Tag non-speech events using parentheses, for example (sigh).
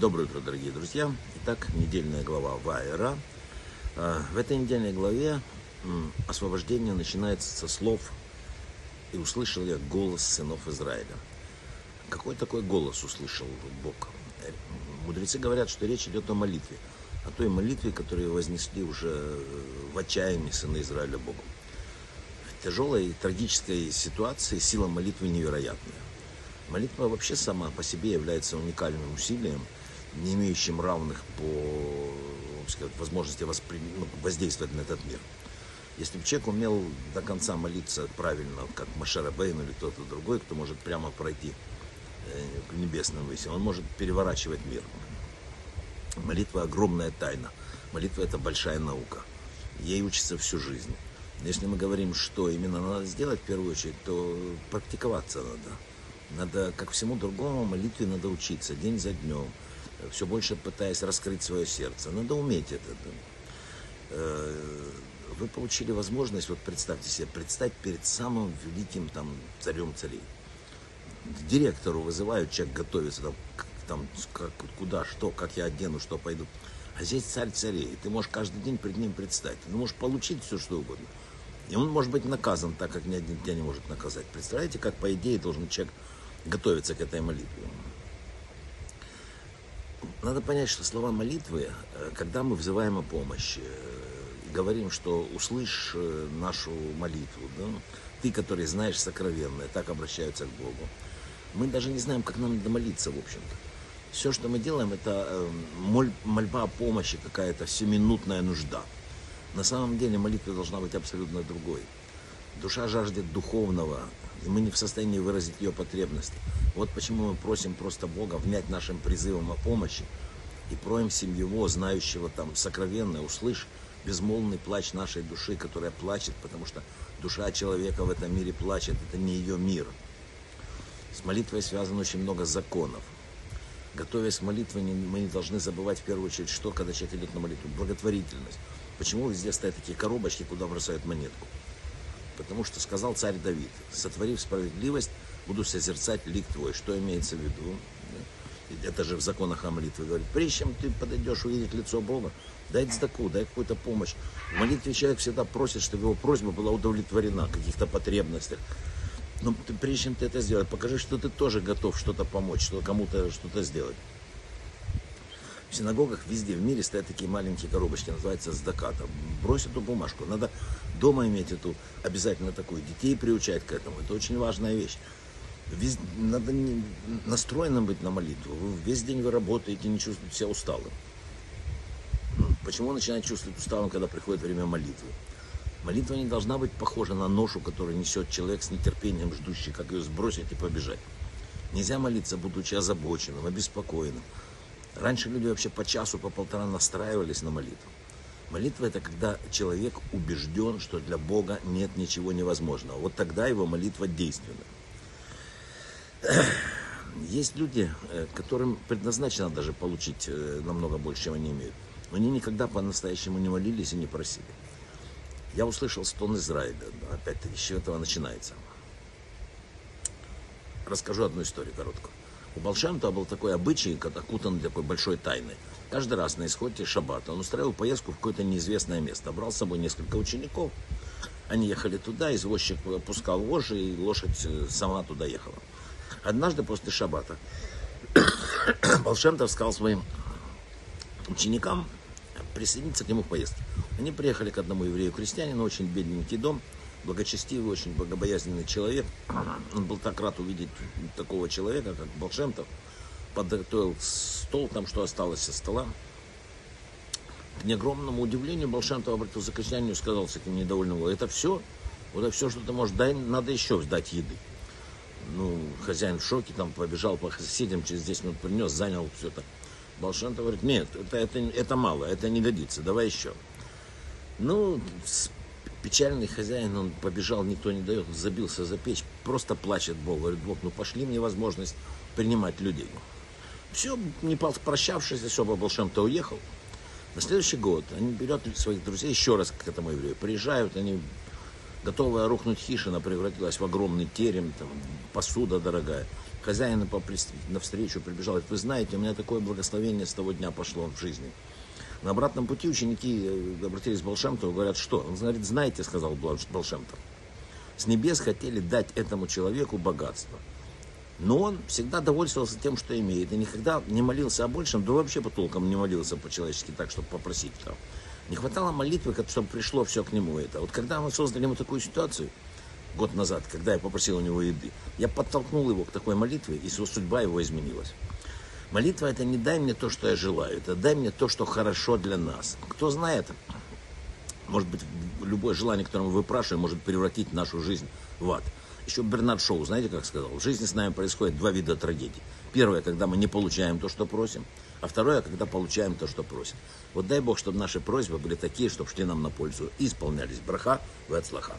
Доброе утро, дорогие друзья. Итак, недельная глава Вайера. А, в этой недельной главе освобождение начинается со слов «И услышал я голос сынов Израиля». Какой такой голос услышал Бог? Мудрецы говорят, что речь идет о молитве. О той молитве, которую вознесли уже в отчаянии сыны Израиля Богу. В тяжелой и трагической ситуации сила молитвы невероятная. Молитва вообще сама по себе является уникальным усилием, не имеющим равных по сказать, возможности воспри... ну, воздействовать на этот мир. Если бы человек умел до конца молиться правильно, как Машера Бейн или кто-то другой, кто может прямо пройти э, к небесным высям, он может переворачивать мир. Молитва огромная тайна. Молитва это большая наука. Ей учится всю жизнь. Если мы говорим, что именно надо сделать в первую очередь, то практиковаться надо. Надо, как всему другому, молитве надо учиться день за днем, все больше пытаясь раскрыть свое сердце. Надо уметь это. Э, вы получили возможность, вот представьте себе, представить перед самым великим там царем царей. Директору вызывают, человек готовится, там, там как, куда, что, как я одену, что пойду. А здесь царь царей, ты можешь каждый день перед ним представить. Ты можешь получить все, что угодно. И он может быть наказан так, как ни один тебя не может наказать. Представляете, как по идее должен человек готовиться к этой молитве. Надо понять, что слова молитвы, э, когда мы взываем о помощи, э, говорим, что услышь э, нашу молитву, да? ты, который знаешь сокровенное, так обращаются к Богу. Мы даже не знаем, как нам надо молиться, в общем-то. Все, что мы делаем, это мольба о помощи, какая-то всеминутная нужда. На самом деле молитва должна быть абсолютно другой. Душа жаждет духовного, и мы не в состоянии выразить ее потребности. Вот почему мы просим просто Бога внять нашим призывом о помощи и просим Его, знающего там сокровенное, услышь безмолвный плач нашей души, которая плачет, потому что душа человека в этом мире плачет, это не ее мир. С молитвой связано очень много законов. Готовясь к молитве, мы не должны забывать в первую очередь, что, когда человек идет на молитву, благотворительность. Почему везде стоят такие коробочки, куда бросают монетку? Потому что сказал царь Давид, сотворив справедливость, буду созерцать лик твой. Что имеется в виду? Это же в законах о молитве говорит. Прежде чем ты подойдешь увидеть лицо Бога, дай цдаку, дай какую-то помощь. В молитве человек всегда просит, чтобы его просьба была удовлетворена в каких-то потребностях. Но ты, прежде чем ты это сделать, покажи, что ты тоже готов что-то помочь, что кому-то что-то сделать. В синагогах везде в мире стоят такие маленькие коробочки, называется сдаката. Брось эту бумажку. Надо дома иметь эту обязательно такую. Детей приучать к этому. Это очень важная вещь. Надо не, настроенным быть на молитву. Вы, весь день вы работаете, не чувствуете себя усталым. Почему начинать чувствовать усталым, когда приходит время молитвы? Молитва не должна быть похожа на ношу, которую несет человек с нетерпением ждущий, как ее сбросить и побежать. Нельзя молиться, будучи озабоченным, обеспокоенным. Раньше люди вообще по часу, по полтора настраивались на молитву. Молитва это когда человек убежден, что для Бога нет ничего невозможного. Вот тогда его молитва действенна. (clears throat) Есть люди, э, которым предназначено даже получить э, намного больше, чем они имеют. Но они никогда по-настоящему не молились и не просили. Я услышал стон Израиля. Опять-таки, с чего этого начинается. Расскажу одну историю короткую. У Балшанта был такой обычай, окутан такой большой тайной. Каждый раз на исходе шаббата он устраивал поездку в какое-то неизвестное место. Брал с собой несколько учеников. Они ехали туда, извозчик опускал вожжи, и лошадь э, сама туда ехала. Однажды после шаббата (coughs) Балшемтов сказал своим ученикам присоединиться к нему в поездке. Они приехали к одному еврею-крестьянину, очень бедненький дом – благочестивый, очень богобоязненный человек. Он был так рад увидеть такого человека, как Болшемтов. Подготовил стол, там что осталось со стола. К неогромному удивлению Болшемтов обратился к крестьянину и сказал с этим недовольным это все? Вот это все, что ты можешь дать, надо еще сдать еды. Ну, хозяин в шоке, там побежал по соседям, через 10 минут принес, занял все это. Болшемтов говорит, нет, это, это, это мало, это не годится, давай еще. Ну, Печальный хозяин, он побежал, никто не дает, забился за печь, просто плачет Бог. Говорит, Бог, ну пошли мне возможность принимать людей. Все, не прощавшись, особо Волшем-то уехал. На следующий год они берут своих друзей еще раз к этому еврею. Приезжают, они готовая рухнуть хижина превратилась в огромный терем, там, посуда дорогая. хозяин по навстречу прибежал, говорит, вы знаете, у меня такое благословение с того дня пошло в жизни. На обратном пути ученики э, обратились к Балшемтову, говорят, что? Он говорит, знаете, сказал Балшемтов, с небес хотели дать этому человеку богатство. Но он всегда довольствовался тем, что имеет. И никогда не молился о большем, да вообще по толком не молился по-человечески так, чтобы попросить там. Не хватало молитвы, чтобы пришло все к нему это. Вот когда мы создали ему такую ситуацию, год назад, когда я попросил у него еды, я подтолкнул его к такой молитве, и су- судьба его изменилась. Молитва это не дай мне то, что я желаю, это дай мне то, что хорошо для нас. Кто знает, может быть, любое желание, которое мы выпрашиваем, может превратить нашу жизнь в ад. Еще Бернард Шоу, знаете, как сказал, в жизни с нами происходит два вида трагедий. Первое, когда мы не получаем то, что просим, а второе, когда получаем то, что просим. Вот дай Бог, чтобы наши просьбы были такие, чтобы шли нам на пользу и исполнялись. Браха, в слаха.